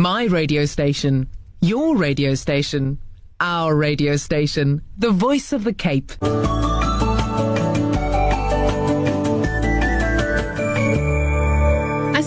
My radio station. Your radio station. Our radio station. The voice of the Cape.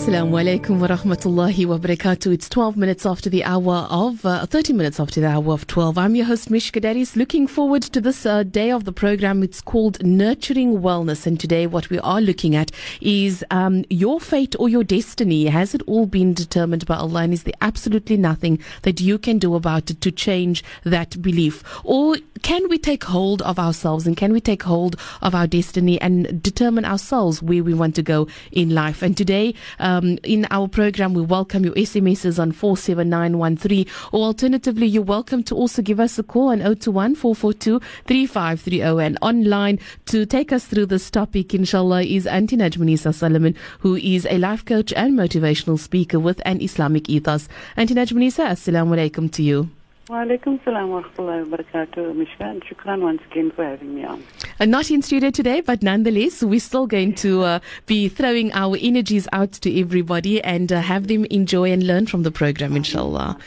Assalamu alaikum wa rahmatullahi wa barakatuh. It's 12 minutes after the hour of, uh, 30 minutes after the hour of 12. I'm your host, Mishka Dadis. Looking forward to this uh, day of the program. It's called Nurturing Wellness. And today, what we are looking at is um, your fate or your destiny. Has it all been determined by Allah? And is there absolutely nothing that you can do about it to change that belief? Or can we take hold of ourselves and can we take hold of our destiny and determine ourselves where we want to go in life? And today, um, in our program, we welcome your SMSs on 47913, or alternatively, you're welcome to also give us a call on 021 442 3530. And online to take us through this topic, inshallah, is Auntie Najmunisa Solomon, who is a life coach and motivational speaker with an Islamic ethos. Auntie Najmunisa, assalamu alaikum to you. Walaikum salam wa rahmatullahi wa barakatuh, Mishka, and shukran once again for having me on. Uh, not in studio today, but nonetheless, we're still going to uh, be throwing our energies out to everybody and uh, have them enjoy and learn from the program, inshallah.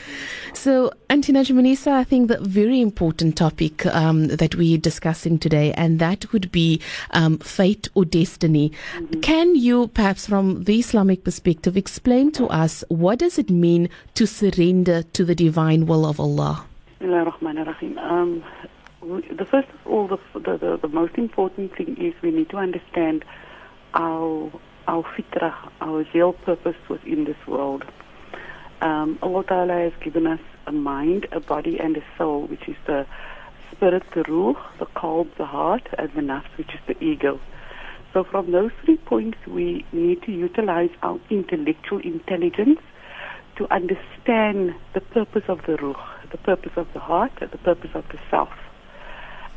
So, Auntie Najmunisa, I think the very important topic um, that we're discussing today, and that would be um, fate or destiny. Mm-hmm. Can you, perhaps from the Islamic perspective, explain to us what does it mean to surrender to the divine will of Allah? Um, the first of all, the, the, the, most important thing is we need to understand our, our fitrah, our real purpose within this world. Um, Allah Ta'ala has given us a mind, a body, and a soul, which is the spirit, the ruh, the qalb, the heart, and the nafs, which is the ego. So from those three points, we need to utilize our intellectual intelligence to understand the purpose of the ruh, the purpose of the heart, the purpose of the self.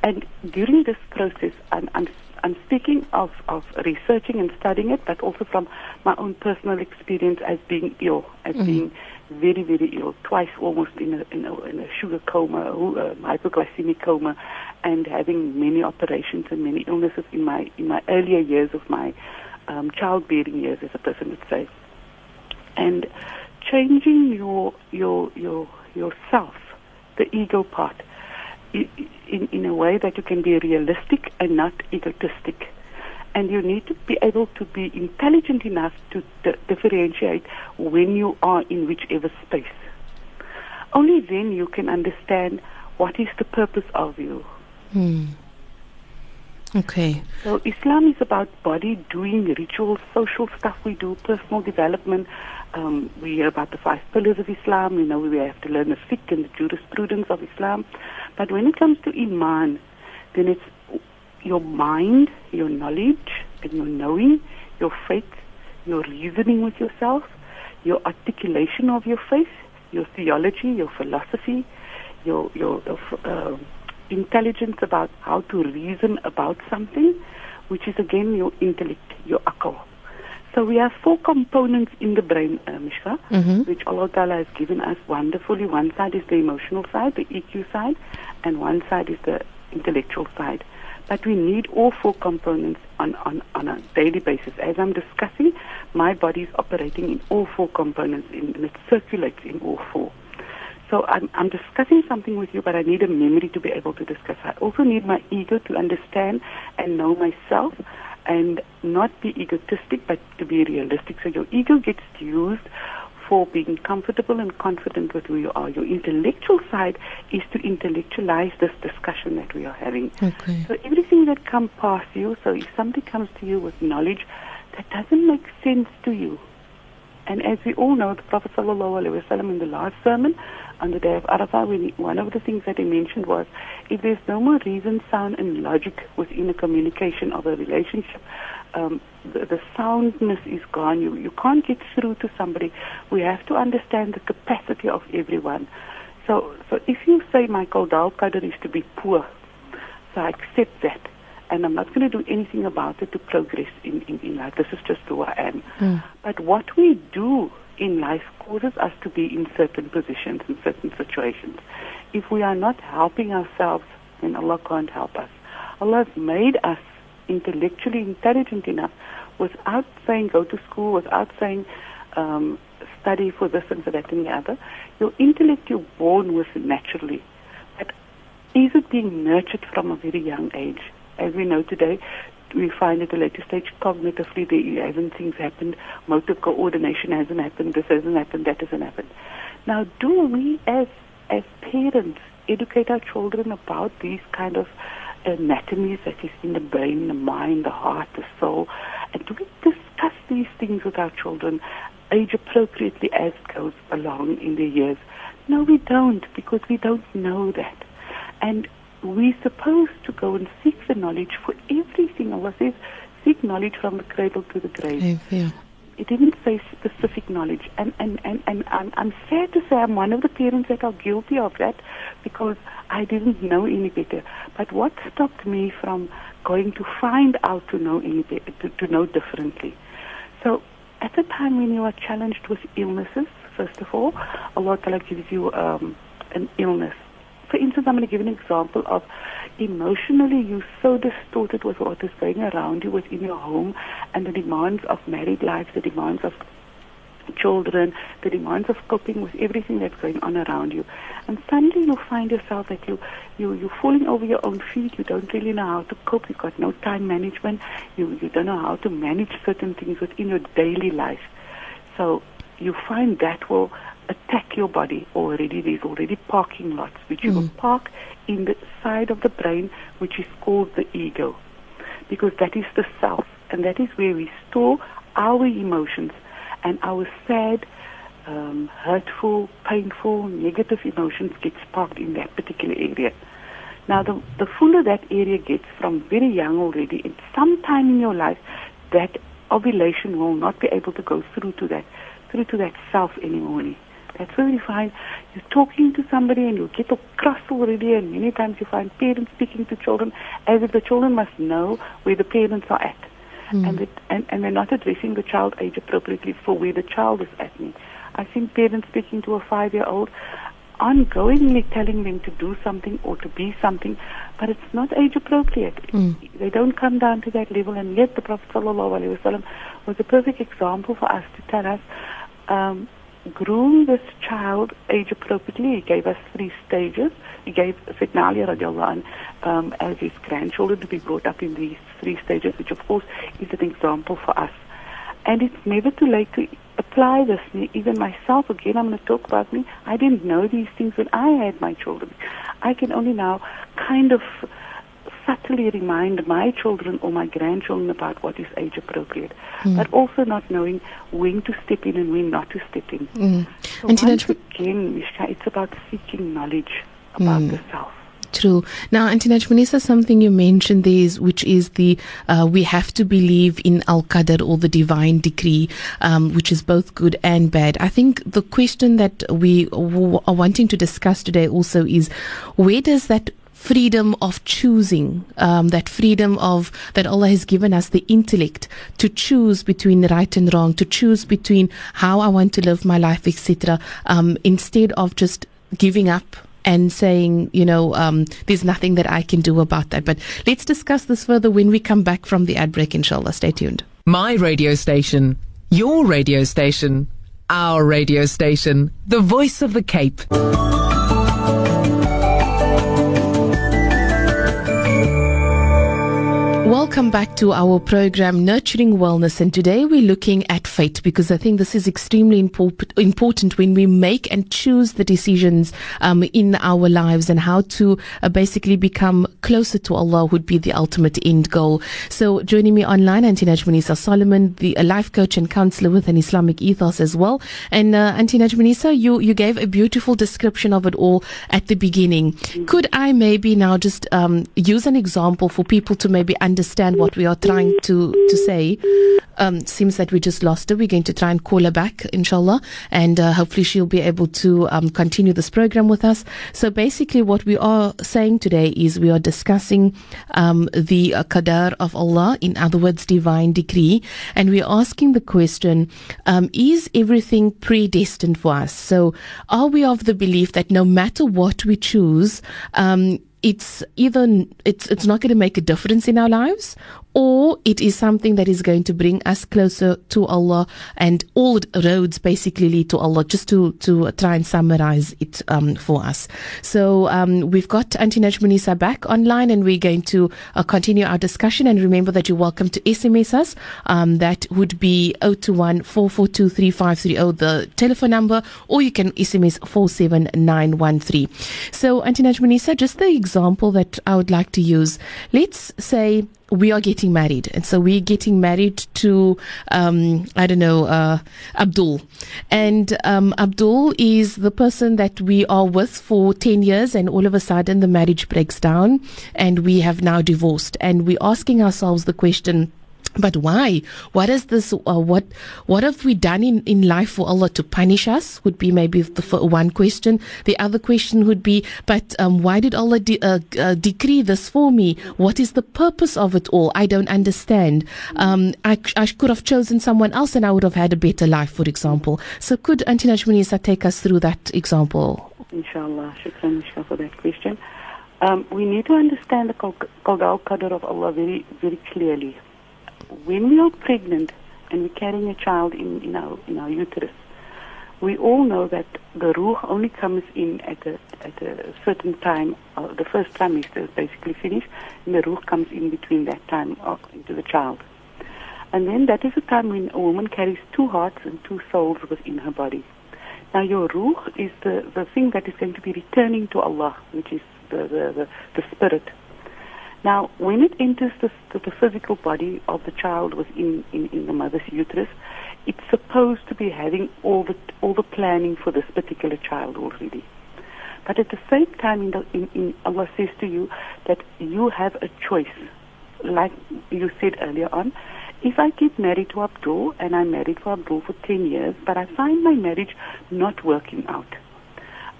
And during this process, I'm, I'm, I'm speaking of, of researching and studying it, but also from my own personal experience as being ill, as mm-hmm. being very, very ill, twice almost in a, in a, in a sugar coma, a hypoglycemic coma, and having many operations and many illnesses in my, in my earlier years of my um, childbearing years, as a person would say. And changing your, your, your, yourself, the ego part, in, in a way that you can be realistic and not egotistic. And you need to be able to be intelligent enough to d- differentiate when you are in whichever space. Only then you can understand what is the purpose of you. Hmm. Okay. So Islam is about body doing rituals, social stuff we do, personal development. Um, we hear about the five pillars of Islam. You know, we have to learn the fiqh and the jurisprudence of Islam. But when it comes to Iman, then it's your mind, your knowledge, and your knowing, your faith, your reasoning with yourself, your articulation of your faith, your theology, your philosophy, your your uh, intelligence about how to reason about something, which is again your intellect, your akal. So we have four components in the brain, uh, Mishka, mm-hmm. which Allah Ta'ala has given us wonderfully. One side is the emotional side, the EQ side, and one side is the intellectual side. But we need all four components on, on, on a daily basis. As I'm discussing, my body is operating in all four components, in, and it circulates in all four. So I'm, I'm discussing something with you, but I need a memory to be able to discuss. I also need my ego to understand and know myself and not be egotistic, but to be realistic. So your ego gets used for being comfortable and confident with who you are. Your intellectual side is to intellectualize this discussion that we are having. Okay. So everything that comes past you, so if somebody comes to you with knowledge that doesn't make sense to you, and as we all know, the Prophet ﷺ in the last sermon on the day of Arafah, one of the things that he mentioned was, if there's no more reason, sound, and logic within a communication of a relationship, um, the, the, soundness is gone. You, you can't get through to somebody. We have to understand the capacity of everyone. So, so if you say Michael Dalkader is to be poor, so I accept that. And I'm not going to do anything about it to progress in, in, in life. This is just who I am. Mm. But what we do in life causes us to be in certain positions, in certain situations. If we are not helping ourselves, then Allah can't help us. Allah has made us intellectually intelligent enough without saying go to school, without saying um, study for this and for that and the other. Your intellect you're born with naturally. But is it being nurtured from a very young age? As we know today, we find at a later stage cognitively there hasn't things happened, motor coordination hasn't happened, this hasn't happened, that hasn't happened. Now, do we as as parents educate our children about these kind of anatomies that is in the brain, the mind, the heart, the soul, and do we discuss these things with our children age appropriately as goes along in their years? No, we don't because we don't know that. And we're supposed to go and seek the knowledge for everything. Allah says, seek knowledge from the cradle to the grave. Yeah. It didn't say specific knowledge. And, and, and, and I'm, I'm sad to say I'm one of the parents that are guilty of that because I didn't know any better. But what stopped me from going to find out to know any better, to, to know differently? So at the time when you are challenged with illnesses, first of all, Allah Ta'ala gives you um, an illness instance, I'm going to give an example of emotionally you're so distorted with what is going around you within your home and the demands of married life, the demands of children, the demands of coping with everything that's going on around you. And suddenly you find yourself that you, you, you're falling over your own feet, you don't really know how to cope, you've got no time management, you, you don't know how to manage certain things within your daily life. So you find that will attack your body already. There's already parking lots which you will park in the side of the brain which is called the ego. Because that is the self and that is where we store our emotions and our sad, um, hurtful, painful, negative emotions gets parked in that particular area. Now, the, the fuller that area gets from very young already, in some time in your life, that ovulation will not be able to go through to that, through to that self anymore. That's where you find you're talking to somebody and you get a cross already, and many times you find parents speaking to children as if the children must know where the parents are at. Mm. And, it, and, and they're not addressing the child age appropriately for where the child is at. Me. I've seen parents speaking to a five year old, ongoingly telling them to do something or to be something, but it's not age appropriate. Mm. They don't come down to that level, and yet the Prophet ﷺ was a perfect example for us to tell us. Um, groom this child age appropriately. He gave us three stages. He gave Fatima Ali radiallahu um, as his grandchildren to be brought up in these three stages, which of course is an example for us. And it's never too late to apply this. Even myself, again, I'm going to talk about me. I didn't know these things when I had my children. I can only now kind of subtly remind my children or my grandchildren about what is age appropriate, mm. but also not knowing when to step in and when not to step in. Mm. So and once again, Mishka, it's about seeking knowledge about mm. the self. True. Now, Auntie Najmunisa, something you mentioned there is, which is the, uh, we have to believe in Al-Qadr or the divine decree, um, which is both good and bad. I think the question that we w- are wanting to discuss today also is, where does that freedom of choosing, um, that freedom of that Allah has given us the intellect to choose between right and wrong, to choose between how I want to live my life, etc. Um, instead of just giving up and saying, you know, um, there's nothing that I can do about that. But let's discuss this further when we come back from the ad break, inshallah. Stay tuned. My radio station, your radio station, our radio station, the voice of the Cape. Welcome back to our program, Nurturing Wellness. And today we're looking at fate because I think this is extremely impo- important when we make and choose the decisions um, in our lives and how to uh, basically become closer to Allah would be the ultimate end goal. So joining me online, Auntie Najmunisa Solomon, the a life coach and counselor with an Islamic ethos as well. And uh, Auntie Najmunisa, you, you gave a beautiful description of it all at the beginning. Could I maybe now just um, use an example for people to maybe understand understand what we are trying to, to say. Um, seems that we just lost her. We're going to try and call her back, inshallah, and uh, hopefully she'll be able to um, continue this program with us. So basically, what we are saying today is we are discussing um, the uh, qadar of Allah, in other words, divine decree, and we're asking the question: um, Is everything predestined for us? So, are we of the belief that no matter what we choose, um, it's either it's it's not going to make a difference in our lives or it is something that is going to bring us closer to Allah and all roads basically lead to Allah just to, to try and summarize it um, for us. So um, we've got Auntie Najmunisa back online and we're going to uh, continue our discussion and remember that you're welcome to SMS us. Um, that would be 021 442 3530, the telephone number, or you can SMS 47913. So Auntie Najmunisa, just the example that I would like to use. Let's say we are getting married. And so we're getting married to, um, I don't know, uh, Abdul. And um, Abdul is the person that we are with for 10 years, and all of a sudden the marriage breaks down, and we have now divorced. And we're asking ourselves the question, but why? What is this? Uh, what What have we done in, in life for Allah to punish us? Would be maybe the one question. The other question would be, but um, why did Allah de- uh, uh, decree this for me? What is the purpose of it all? I don't understand. Um, I, I could have chosen someone else, and I would have had a better life, for example. So, could Auntie Najmunisa take us through that example? Inshallah, shukran for that question. Um, we need to understand the Qadar of Allah very, very clearly when we are pregnant and we're carrying a child in, in, our, in our uterus, we all know that the ruh only comes in at a, at a certain time. Uh, the first trimester is basically finished, and the ruh comes in between that time into the child. And then that is the time when a woman carries two hearts and two souls within her body. Now your ruh is the, the thing that is going to be returning to Allah, which is the, the, the, the spirit. Now, when it enters the, the physical body of the child within in, in the mother's uterus, it's supposed to be having all the all the planning for this particular child already. But at the same time, in the, in, in Allah says to you that you have a choice. Like you said earlier on, if I get married to Abdul and I'm married for Abdul for 10 years, but I find my marriage not working out,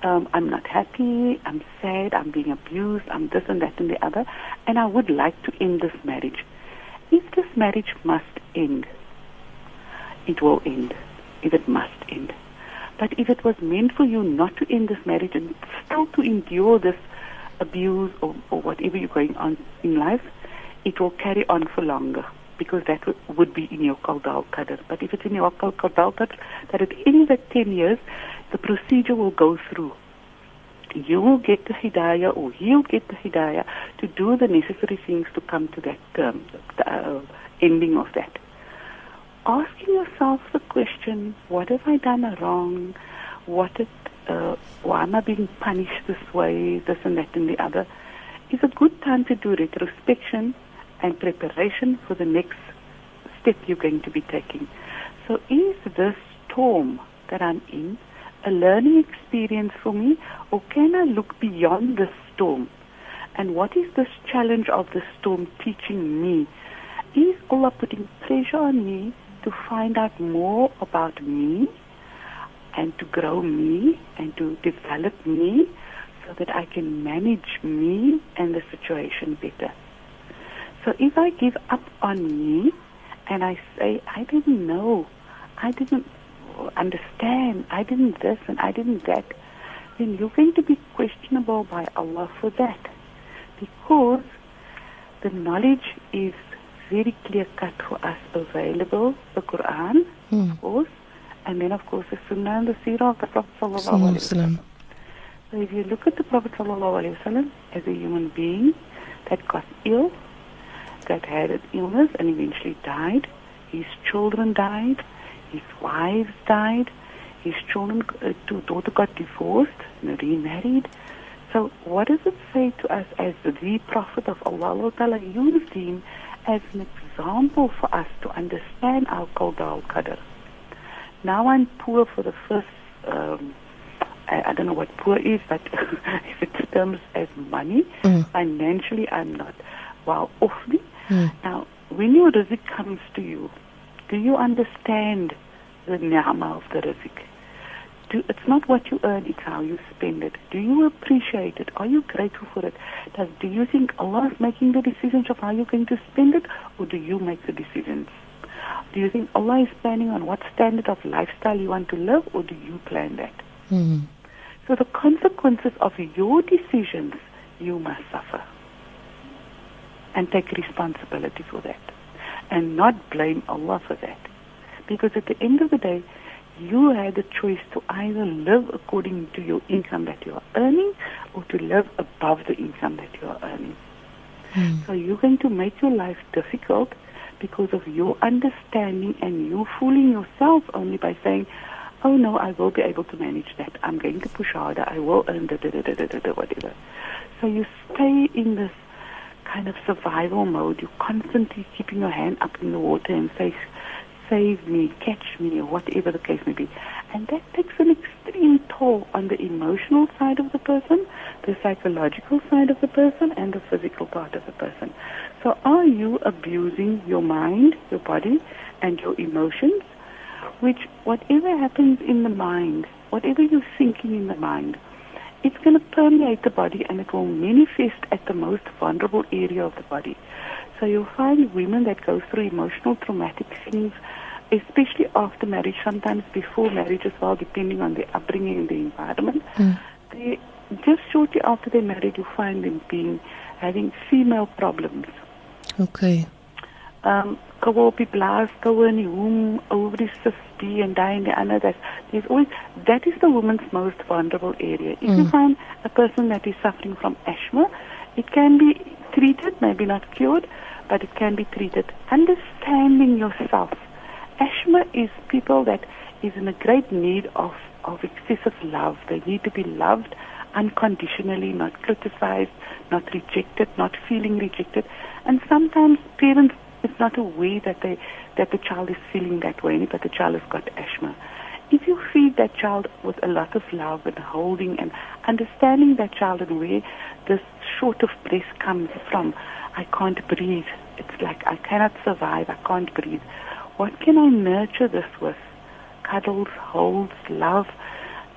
um, I'm not happy, I'm sad, I'm being abused, I'm this and that and the other, and I would like to end this marriage. If this marriage must end, it will end, if it must end. But if it was meant for you not to end this marriage and still to endure this abuse or, or whatever you're going on in life, it will carry on for longer because that w- would be in your Qadar Qadr. But if it's in your Qadar Qadr, that at the end of that 10 years, the procedure will go through. You will get the hidayah, or he'll get the hidayah to do the necessary things to come to that term, the uh, ending of that. Asking yourself the question, what have I done wrong? What uh, why am I being punished this way, this and that and the other, is a good time to do retrospection and preparation for the next step you're going to be taking. So is this storm that I'm in a learning experience for me, or can I look beyond the storm? And what is this challenge of the storm teaching me? Is Allah putting pressure on me to find out more about me and to grow me and to develop me so that I can manage me and the situation better? So if I give up on me and I say, I didn't know, I didn't understand, I didn't this and I didn't that, then you're going to be questionable by Allah for that. Because the knowledge is very clear cut for us available, the Quran, mm. of course, and then of course the Sunnah and the Seerah of the Prophet Sallallahu So if you look at the Prophet Sallallahu Wasallam as a human being that got ill, that had an illness and eventually died, his children died, his wives died. His children, uh, two daughter got divorced and remarried. So what does it say to us as the Prophet of Allah? Allah Ta'ala used him as an example for us to understand our Qadar Qadr. Now I'm poor for the first, um, I, I, don't know what poor is, but if it terms as money, mm. financially I'm not well off me. Mm. Now, when your rizq comes to you, do you understand the ni'mah of the rizq? Do, it's not what you earn, it's how you spend it. Do you appreciate it? Are you grateful for it? Does, do you think Allah is making the decisions of how you're going to spend it, or do you make the decisions? Do you think Allah is planning on what standard of lifestyle you want to live, or do you plan that? Mm. So the consequences of your decisions, you must suffer. and take responsibility for that and not blame Allah for that. Because at the end of the day, you had the choice to either live according to your income that you are earning or to live above the income that you are earning. Mm. So you're going to make your life difficult because of your understanding and you fooling yourself only by saying, oh no, I will be able to manage that. I'm going to push harder. I will earn da da da da da da, da whatever. So you stay in this kind of survival mode. You're constantly keeping your hand up in the water and say, save me, catch me, or whatever the case may be. And that takes an extreme toll on the emotional side of the person, the psychological side of the person, and the physical part of the person. So are you abusing your mind, your body, and your emotions? Which, whatever happens in the mind, whatever you're thinking in the mind, it's going to permeate the body and it will manifest at the most vulnerable area of the body. So you'll find women that go through emotional traumatic things, especially after marriage, sometimes before marriage as well, depending on the upbringing and the environment. Mm. They, just shortly after they're married, you find them being having female problems. Okay. Um, koue op die in die cysty and die in the ander. That there's always that is the woman's most vulnerable area. If you Mm. find a person that is suffering from asthma, it can be treated, maybe not cured, but it can be treated. Understanding yourself. Asthma is people that is in a great need of, of excessive love. They need to be loved unconditionally, not criticized, not rejected, not feeling rejected. And sometimes parents is not aware that they that the child is feeling that way, but the child has got asthma. If you feed that child with a lot of love and holding and understanding that child and where this short of breath comes from, I can't breathe. It's like I cannot survive. I can't breathe. What can I nurture this with? Cuddles, holds, love,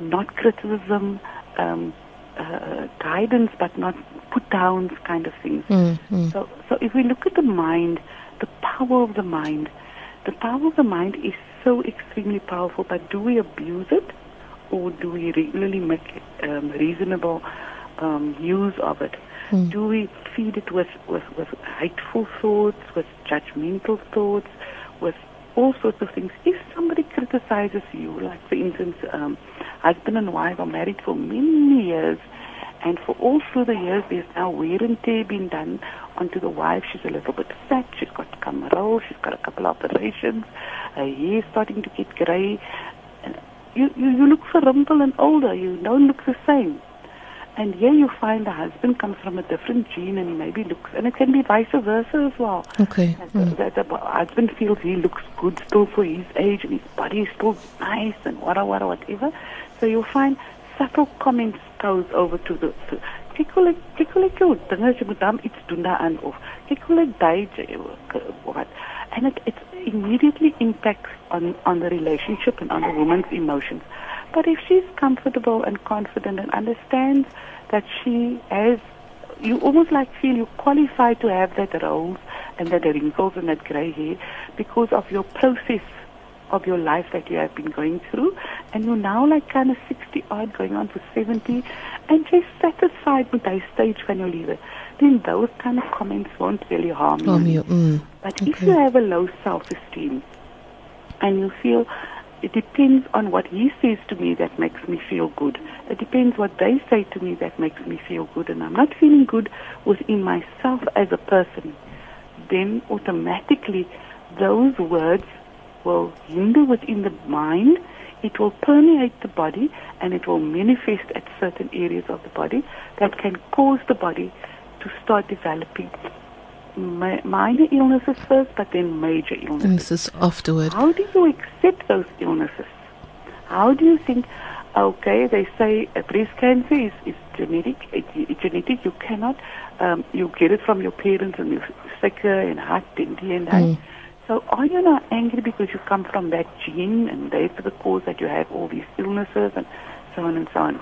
not criticism, um, uh, guidance, but not put downs kind of things. Mm, mm. So, so if we look at the mind, the power of the mind, the power of the mind is so extremely powerful. But do we abuse it, or do we regularly make um, reasonable um, use of it? Mm. Do we feed it with, with, with hateful thoughts, with judgmental thoughts, with all sorts of things? If somebody criticizes you, like for instance, um, husband and wife are married for many years, and for all through the years, there's now wear and tear being done onto the wife. She's a little bit fat. She's got cameral. She's got a couple of operations. Her hair's starting to get grey. You, you, you look rumpled and older. You don't look the same. And here you find the husband comes from a different gene and he maybe looks, and it can be vice versa as well. Okay. That, Mm. that the husband feels he looks good still for his age and his body is still nice and whatever, whatever, whatever. So you'll find subtle comments goes over to the to, kyk ek kyk hoe dinge jy moet dan iets doen daaraan of kyk hoe and it it immediately impacts on on the relationship and on the woman's emotions. But if she's comfortable and confident and understands that she has you almost like feel you qualified to have that role and that wrinkles and that grey hair because of your process of your life that you have been going through and you're now like kind of 60 odd going on for 70 and just satisfied with that stage van your lewe then those kind of comments won't really harm you. Harm you. Mm. But if you have a low self-esteem and you feel it depends on what he says to me that makes me feel good. It depends what they say to me that makes me feel good and I'm not feeling good within myself as a person, then automatically those words will hinder within the mind, it will permeate the body and it will manifest at certain areas of the body that can cause the body to start developing mi- minor illnesses first, but then major illnesses. Is afterward. How do you accept those illnesses? How do you think, okay, they say uh, breast cancer is, is genetic, it, it's genetic, you cannot, um, you get it from your parents and you're sicker and heart and and Mm. So are you not angry because you come from that gene and that's the cause that you have all these illnesses and so on and so on?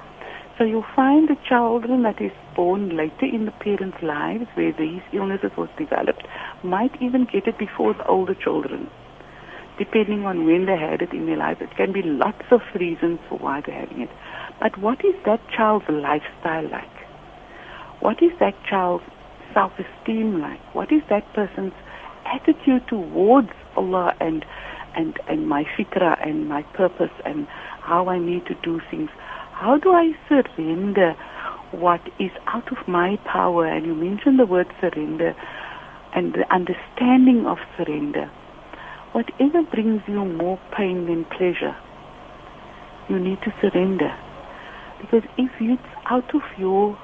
So you'll find the children that is born later in the parents' lives where these illnesses was developed might even get it before the older children depending on when they had it in their life. It can be lots of reasons for why they're having it. But what is that child's lifestyle like? What is that child's self-esteem like? What is that person's attitude towards Allah and and and my fitra and my purpose and how I need to do things? How do I surrender what is out of my power? And you mentioned the word surrender and the understanding of surrender. Whatever brings you more pain than pleasure, you need to surrender. Because if it's out of your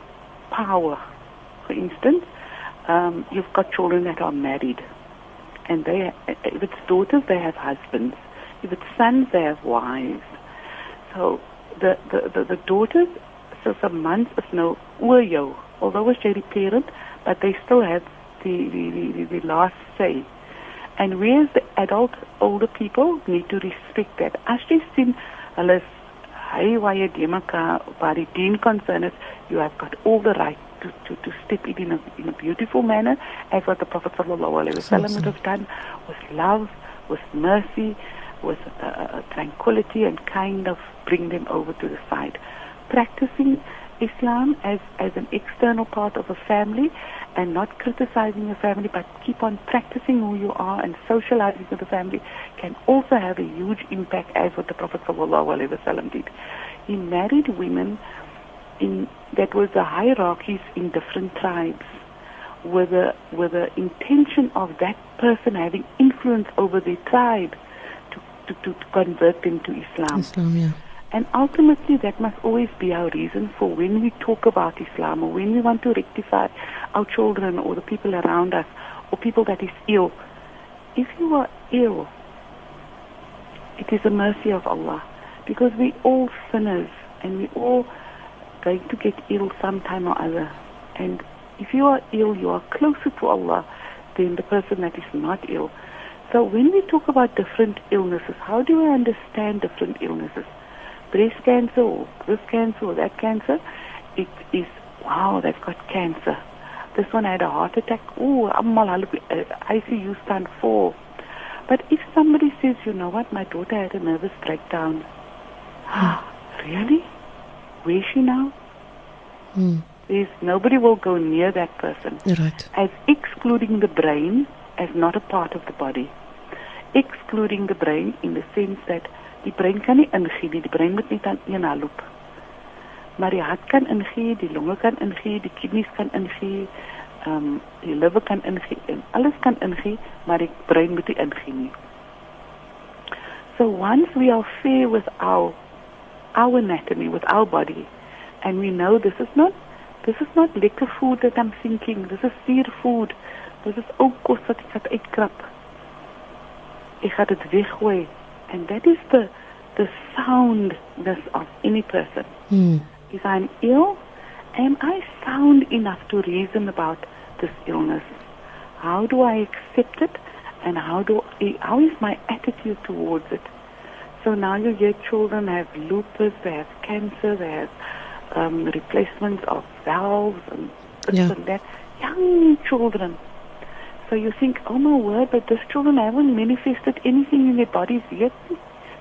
power, for instance, um, you've got children that are married, and they, eh, if it's daughters, they have husbands. If it's sons, they have wives. So the the the, the daughters, so some months is no oor although it's a parent, but they still have the, the, the, the last say. And we as the adult, older people need to respect that. As jy sien, hulle is hy waar jy die mekaar you have got all the right to, to, to step in in a, in a beautiful manner as what the Prophet wasallam would have done with love, with mercy, with uh, uh, tranquility and kind of bring them over to the side. Practicing Islam as, as an external part of a family and not criticizing your family, but keep on practicing who you are and socializing with the family can also have a huge impact as what the Prophet ﷺ did. He married women in that was the hierarchies in different tribes with the with the intention of that person having influence over the tribe to, to, to, convert them to Islam. Islam, yeah. And ultimately, that must always be our reason for when we talk about Islam or when we want to rectify our children or the people around us or people that is ill. If you are ill, it is a mercy of Allah because we all sinners and we all going to get ill sometime or other. And if you are ill, you are closer to Allah than the person that is not ill. So when we talk about different illnesses, how do we understand different illnesses? breast cancer or this cancer or that cancer, it is, wow, they've got cancer. This one had a heart attack. Oh, ICU stand four. But if somebody says, you know what, my daughter had a nervous breakdown. really? Where is she now? Mm. There's nobody will go near that person. Right. As excluding the brain as not a part of the body. Excluding the brain in the sense that Die brein kan nie ingee nie, die brein moet net aan een loop. Maar die hart kan ingee, die longe kan ingee, die kidneys kan ingee, ehm um, die liver kan ingee en alles kan ingee, maar die brein moet nie ingee nie. So once we are fair with our our anatomy, with our body, and we know this is not this is not liquor food that I'm thinking, this is seer food. This is ook kos wat ek het uitkrap. Ek gaan dit weggooi and that is the the soundness of any person. Mm. If I'm ill, am I sound enough to reason about this illness? How do I accept it, and how do how is my attitude towards it? So now you hear children have lupus, they have cancer, they have um, replacements of valves and this Yeah. and that. Young children. So you think, oh my word, but these children haven't manifested anything in their bodies yet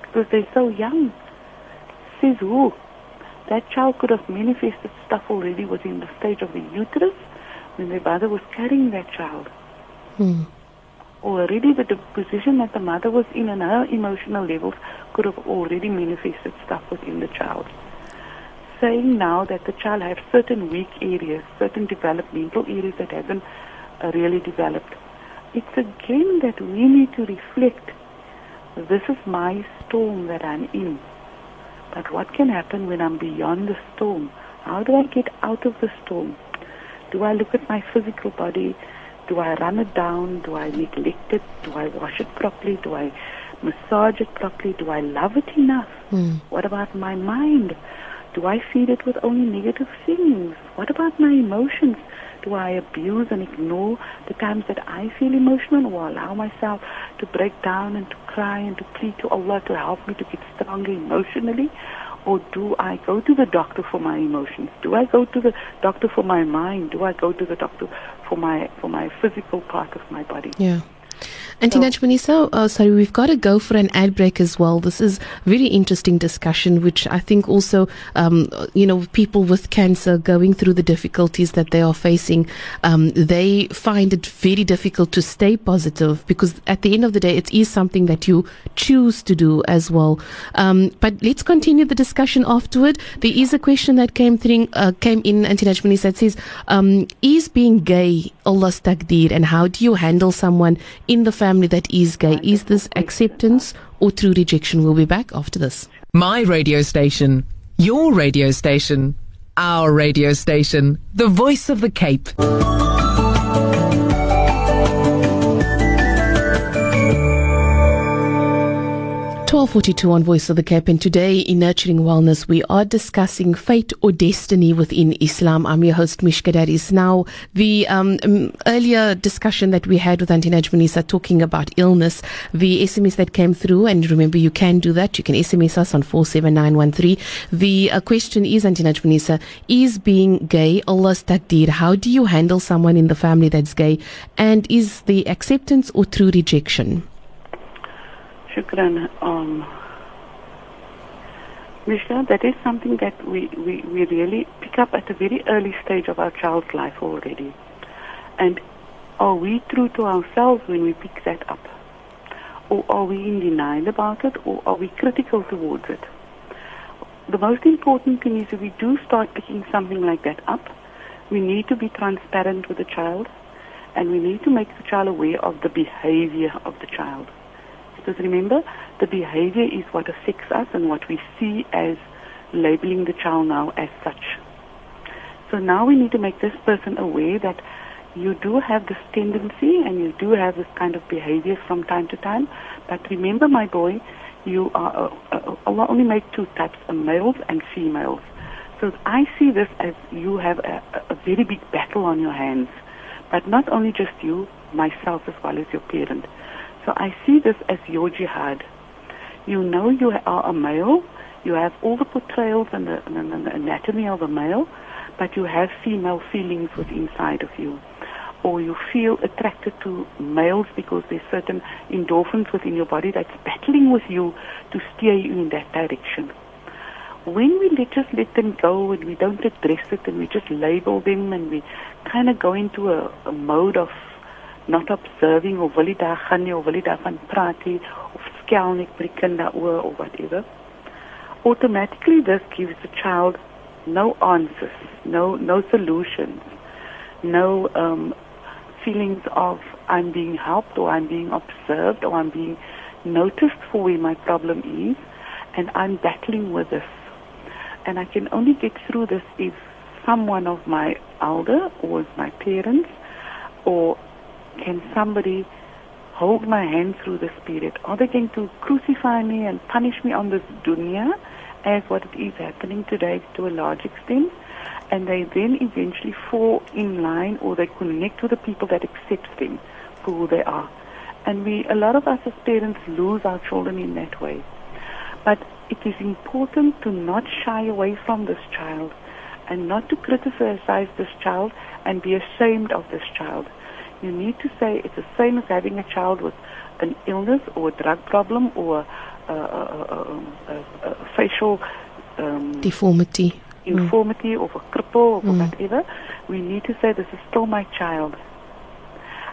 because they're so young. Says who? That child could have manifested stuff already within the stage of the uterus when their mother was carrying that child. Mm. Already the position that the mother was in and her emotional levels could have already manifested stuff within the child. Saying now that the child has certain weak areas, certain developmental areas that haven't uh, really developed. It's again that we need to reflect. This is my storm that I'm in. But what can happen when I'm beyond the storm? How do I get out of the storm? Do I look at my physical body? Do I run it down? Do I neglect it? Do I wash it properly? Do I massage it properly? Do I love it enough? Mm. What about my mind? Do I feed it with only negative things? What about my emotions? Do I abuse and ignore the times that I feel emotional or allow myself to break down and to cry and to plead to Allah to help me to get stronger emotionally? Or do I go to the doctor for my emotions? Do I go to the doctor for my mind? Do I go to the doctor for my for my physical part of my body? Yeah. Auntie Najmanisa, uh, sorry, we've got to go for an ad break as well. This is very interesting discussion, which I think also, um, you know, people with cancer going through the difficulties that they are facing, um, they find it very difficult to stay positive because at the end of the day, it is something that you choose to do as well. Um, but let's continue the discussion afterward. There is a question that came through, uh, came in, Auntie Najmanisa, that says, um, is being gay Allah's taqdeer and how do you handle someone in the family that is gay? Is this acceptance or true rejection? We'll be back after this. My radio station, your radio station, our radio station, the voice of the Cape. 1242 on Voice of the Cape and today in Nurturing Wellness we are discussing fate or destiny within Islam. I'm your host Mishka Dadis. Now the um, earlier discussion that we had with Auntie Najmanisa talking about illness, the SMS that came through and remember you can do that. You can SMS us on 47913. The uh, question is Auntie Najmanisa, is being gay Allah's taqdeer? How do you handle someone in the family that's gay and is the acceptance or true rejection? Shukran. Um, that is something that we, we, we really pick up at a very early stage of our child's life already. And are we true to ourselves when we pick that up? Or are we in denial about it, or are we critical towards it? The most important thing is if we do start picking something like that up, we need to be transparent with the child, and we need to make the child aware of the behavior of the child. Because remember, the behavior is what affects us and what we see as labeling the child now as such. So now we need to make this person aware that you do have this tendency and you do have this kind of behavior from time to time. But remember, my boy, you are uh, uh, Allah only made two types, males and females. So I see this as you have a, a very big battle on your hands, but not only just you, myself as well as your parent. So I see this as your jihad. You know you are a male, you have all the portrayals and the, and the anatomy of a male, but you have female feelings within inside of you. Or you feel attracted to males because there's certain endorphins within your body that's battling with you to steer you in that direction. When we let, just let them go and we don't address it and we just label them and we kind of go into a, a mode of not observing of wil jy daar gaan nie of wil praat nie of by die kind daaroor or whatever. Automatically this gives the child no answers no no solutions no um, feelings of I'm being helped or I'm being observed or I'm being noticed for where my problem is and I'm battling with this. And I can only get through this if someone of my elder or my parents or can somebody hold my hand through this period? Are they going to crucify me and punish me on this dunya, as what it is happening today to a large extent? And they then eventually fall in line or they connect with the people that accept them for who they are. And we, a lot of us as parents lose our children in that way. But it is important to not shy away from this child and not to criticize this child and be ashamed of this child you need to say it's the same as having a child with an illness or a drug problem or a, a, a, a facial um, deformity, infirmity mm. or a cripple or mm. whatever. We need to say this is still my child.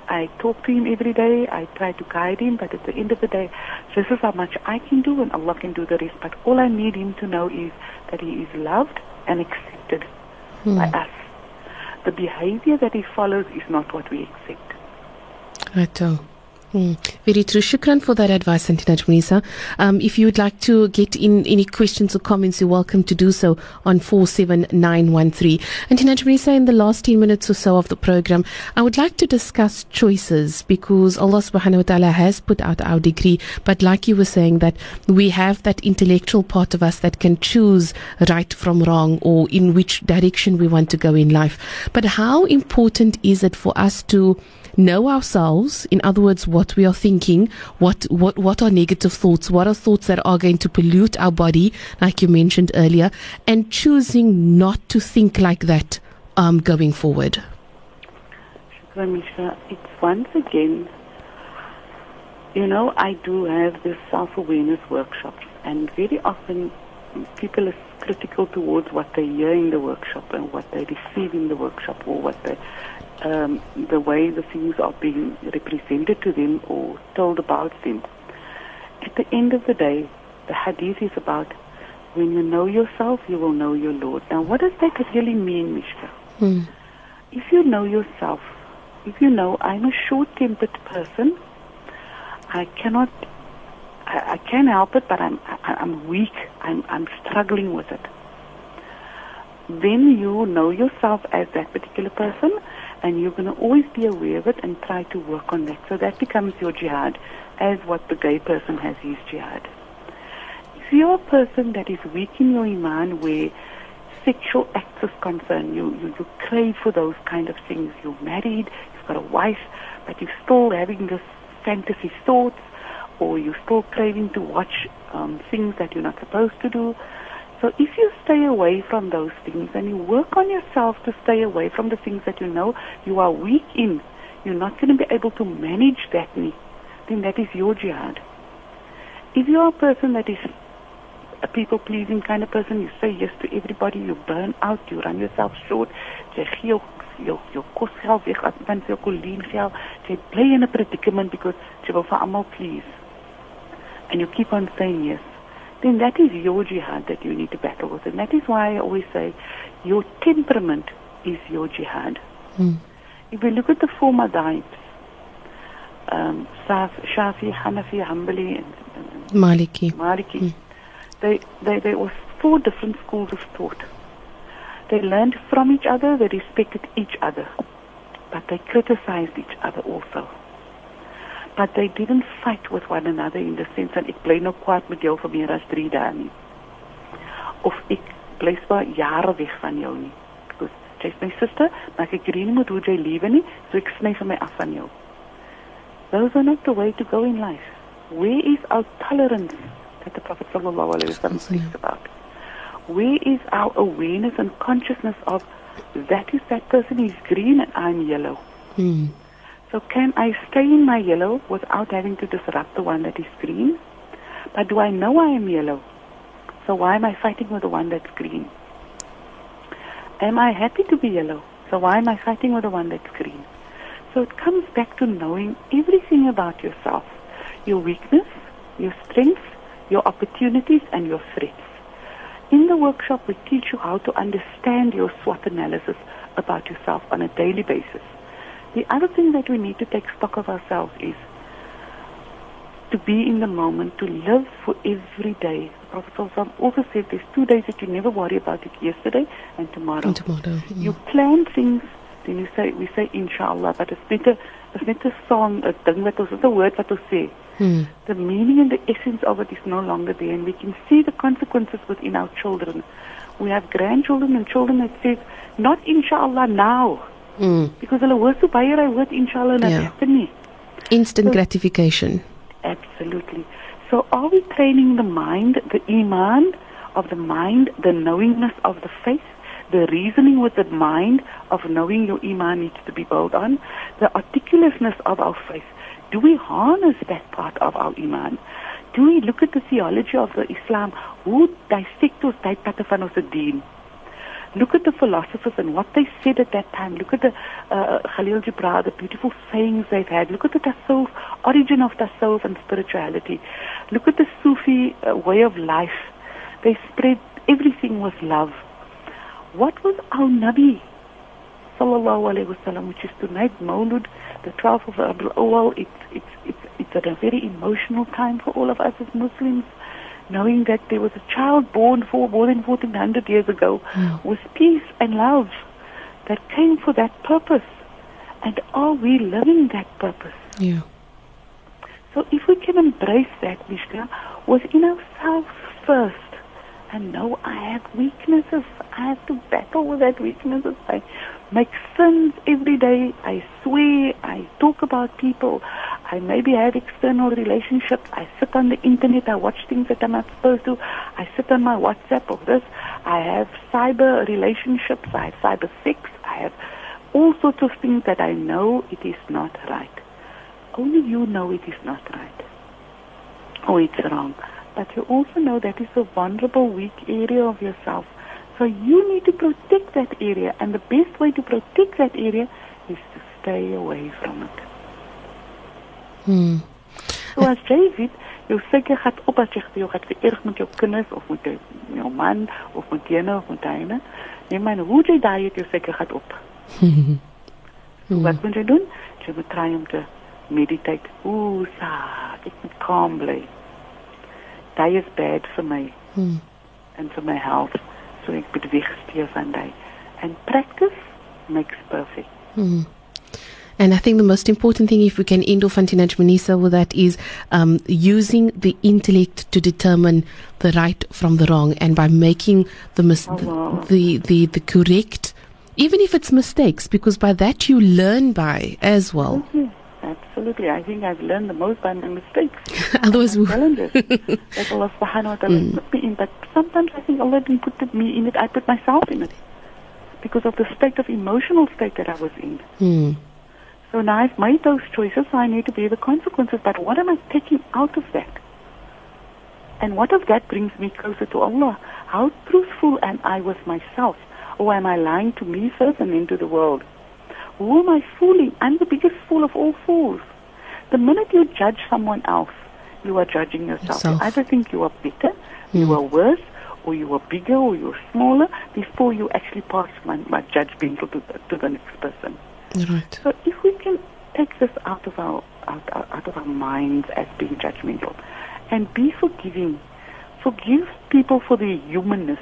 I talk to him every day. I try to guide him, but at the end of the day, this is how much I can do, and Allah can do the rest. But all I need him to know is that he is loved and accepted mm. by us the behavior that he follows is not what we expect. Right. Mm. Very true. Shukran for that advice, Auntie Najmanisa. Um, if you would like to get in any questions or comments, you're welcome to do so on 47913. Auntie Najmanisa, in the last 10 minutes or so of the program, I would like to discuss choices because Allah subhanahu wa ta'ala has put out our decree. But like you were saying, that we have that intellectual part of us that can choose right from wrong or in which direction we want to go in life. But how important is it for us to know ourselves, in other words, what we are thinking, what, what, what are negative thoughts, what are thoughts that are going to pollute our body, like you mentioned earlier, and choosing not to think like that um, going forward. It's once again you know, I do have this self-awareness workshops, and very often people are critical towards what they hear in the workshop and what they receive in the workshop, or what they, um, the way the things are being represented to them or told about them. At the end of the day, the hadith is about when you know yourself, you will know your Lord. Now, what does that really mean, Mishka? Hmm. If you know yourself, if you know I'm a short-tempered person, I cannot, I, I can help it, but I'm, I, I'm weak. I'm, I'm struggling with it. Then you know yourself as that particular person, and you're going to always be aware of it and try to work on that. So that becomes your jihad, as what the gay person has his jihad. If you're a person that is weak in your iman, where sexual acts is concerned, you, you, you crave for those kind of things. You're married, you've got a wife, but you're still having this fantasy thoughts, or you're still craving to watch um, things that you're not supposed to do. So if you stay away from those things and you work on yourself to stay away from the things that you know you are weak in, you're not going to be able to manage that, then that is your jihad. If you are a person that is a people pleasing kind of person, you say yes to everybody, you burn out, you run yourself short, jy gee jou jou jou kosgeld weg as dan jou kolleen geld, jy bly in 'n predicament because jy wil vir almal please. And you keep on saying yes. Then that is your jihad that you need to battle with. And that is why I always say your temperament is your jihad. Hmm. If we look at the four madhibs, um, Saf- Shafi, Hanafi, Hanbali, and, and Maliki. Maliki, they, they, there was four different schools of thought. They learned from each other, they respected each other, but they criticized each other also. But they didn't fight with one another in the sense that ek bly nou kwaad met jou vir meer as 3 dae nie. Of ek bly swaar jare weg van jou nie. Because jy's my sister, maar ek agree nie met hoe jy lewe nie, so ek sny vir my af van jou. Those are not the way to go in life. Where is our tolerance that the Prophet sallallahu alaihi wasallam speaks about? Where is our awareness and consciousness of that is that person is green and I'm yellow? Hmm. So can I stay in my yellow without having to disrupt the one that is green? But do I know I am yellow? So why am I fighting with the one that's green? Am I happy to be yellow? So why am I fighting with the one that's green? So it comes back to knowing everything about yourself. Your weakness, your strengths, your opportunities and your threats. In the workshop we teach you how to understand your SWOT analysis about yourself on a daily basis. The other thing that we need to take stock of ourselves is to be in the moment, to live for every day. The Prophet also said there's two days that you never worry about it, yesterday and tomorrow. And tomorrow. Hmm. You plan things, then you say, we say inshallah, but it's not a, it's not a song, a thing that was, it's a word that we say. Hmm. The meaning and the essence of it is no longer there, and we can see the consequences within our children. We have grandchildren and children that says, not inshallah now. Hmm. Because hulle hoor so baie hy hoor inshallah en dit happen nie. Instant gratification. Absolutely. So are we training the mind, the iman of the mind, the knowingness of the faith, the reasoning with the mind of knowing your iman needs to be built on, the articulateness of our faith. Do we harness that part of our iman? Do we look at the theology of the Islam? Hoe dissect ons tydpatte van ons dien? Look at the philosophers and what they said at that time. Look at the uh, Khalil Gibran, the beautiful sayings they've had. Look at the tasawwuf, origin of tasawwuf and spirituality. Look at the Sufi uh, way of life. They spread everything with love. What was our Nabi, sallallahu alaihi wasallam, which is tonight Maulud, the 12th of Rabiul Awal. It's, it's, it's, it's at a very emotional time for all of us as Muslims knowing that there was a child born for more than 1400 years ago hmm. with peace and love that came for that purpose. And are we living that purpose? Yeah. So if we can embrace that, Mishka, within ourselves first, and know I have weaknesses, I have to battle with that weaknesses. I make sins every day. I swear. I talk about people. I maybe have external relationships. I sit on the internet. I watch things that I'm not supposed to. I sit on my WhatsApp or this. I have cyber relationships. I have cyber sex. I have all sorts of things that I know it is not right. Only you know it is not right. or it's wrong. But you also know that is a vulnerable, weak area of yourself. So you need to protect that area, and the best way to protect that area is to stay away from it. Hmm. So as jy weet, jou suiker gaan op as jy jy gaan vererg met jou kinders of met jou, jou man of met jene of met hyne. Nee man, hoe jy daai jou suiker gaan op. so wat moet jy doen? Jy moet try om te meditate. Ooh, sa, ek moet calm bly. That is bad for me Hmm. and for my health. So ek moet wegsteer van daai. And practice makes perfect. Hmm. And I think the most important thing, if we can end off Antinaj Manisa with that, is um, using the intellect to determine the right from the wrong, and by making the mis- Oh, wow. the, the the correct, even if it's mistakes, because by that you learn by as well. Absolutely. Absolutely. I think I've learned the most by my mistakes. Otherwise, my challenges that Allah subhanahu wa ta'ala put me in. But sometimes I think Allah didn't put me in it, I put myself in it. Because of the state of emotional state that I was in. Hmm. So now I've made those choices, so I need to bear the consequences. But what am I taking out of that? And what of that brings me closer to Allah? How truthful am I with myself? Or am I lying to me first and then to the world? Who am I fooling? I'm the biggest fool of all fools. The minute you judge someone else, you are judging yourself. Yourself. You either think you are better, you mm. are worse, or you are bigger, or you are smaller before you actually pass my, my judgmental to the, to the next person. Right. So if we can take this out of our out, out of our minds as being judgmental, and be forgiving, forgive people for their humanness.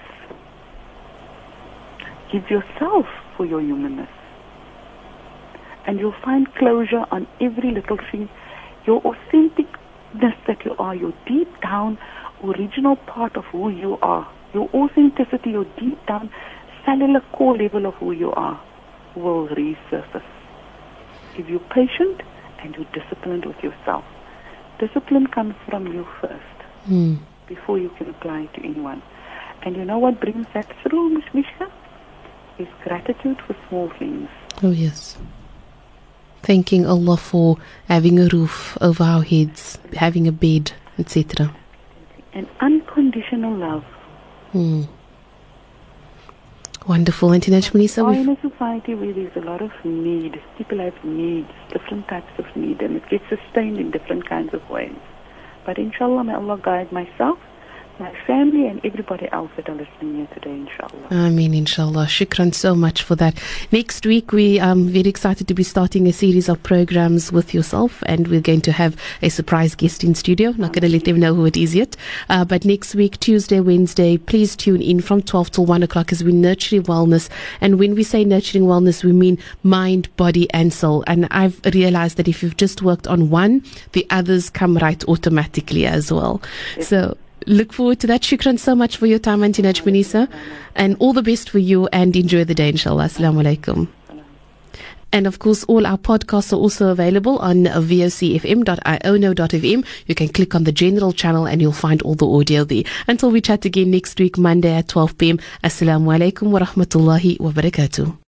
Give yourself for your humanness, and you'll find closure on every little thing. Your authenticness that you are, your deep down original part of who you are, your authenticity, your deep down cellular core level of who you are will resurface. If you're patient and you're disciplined with yourself, discipline comes from you first Hmm. before you can apply it to anyone. And you know what brings that through, Miss Mishka? Is gratitude for small things. Oh yes. Thanking Allah for having a roof over our heads, having a bed, etc. An unconditional love. Hmm. Wonderful. Are we've- in a society where there's a lot of need. People have needs, different types of need, and it gets sustained in different kinds of ways. But inshallah, may Allah guide myself, my family, and everybody else that are listening here today, inshallah. I mean, inshallah. Shukran so much for that. Next week, we are very excited to be starting a series of programs with yourself, and we're going to have a surprise guest in studio. Not going to let them know who it is yet. Uh, but next week, Tuesday, Wednesday, please tune in from 12 till 1 o'clock as we nurture wellness. And when we say nurturing wellness, we mean mind, body, and soul. And I've realized that if you've just worked on one, the others come right automatically as well. So, Look forward to that. Shukran so much for your time, Antinaj Manisa. And all the best for you and enjoy the day, inshallah. Assalamu alaikum. And of course, all our podcasts are also available on vocfm.iono.fm. You can click on the general channel and you'll find all the audio there. Until we chat again next week, Monday at 12 p.m. Assalamu alaikum wa rahmatullahi wa barakatuh.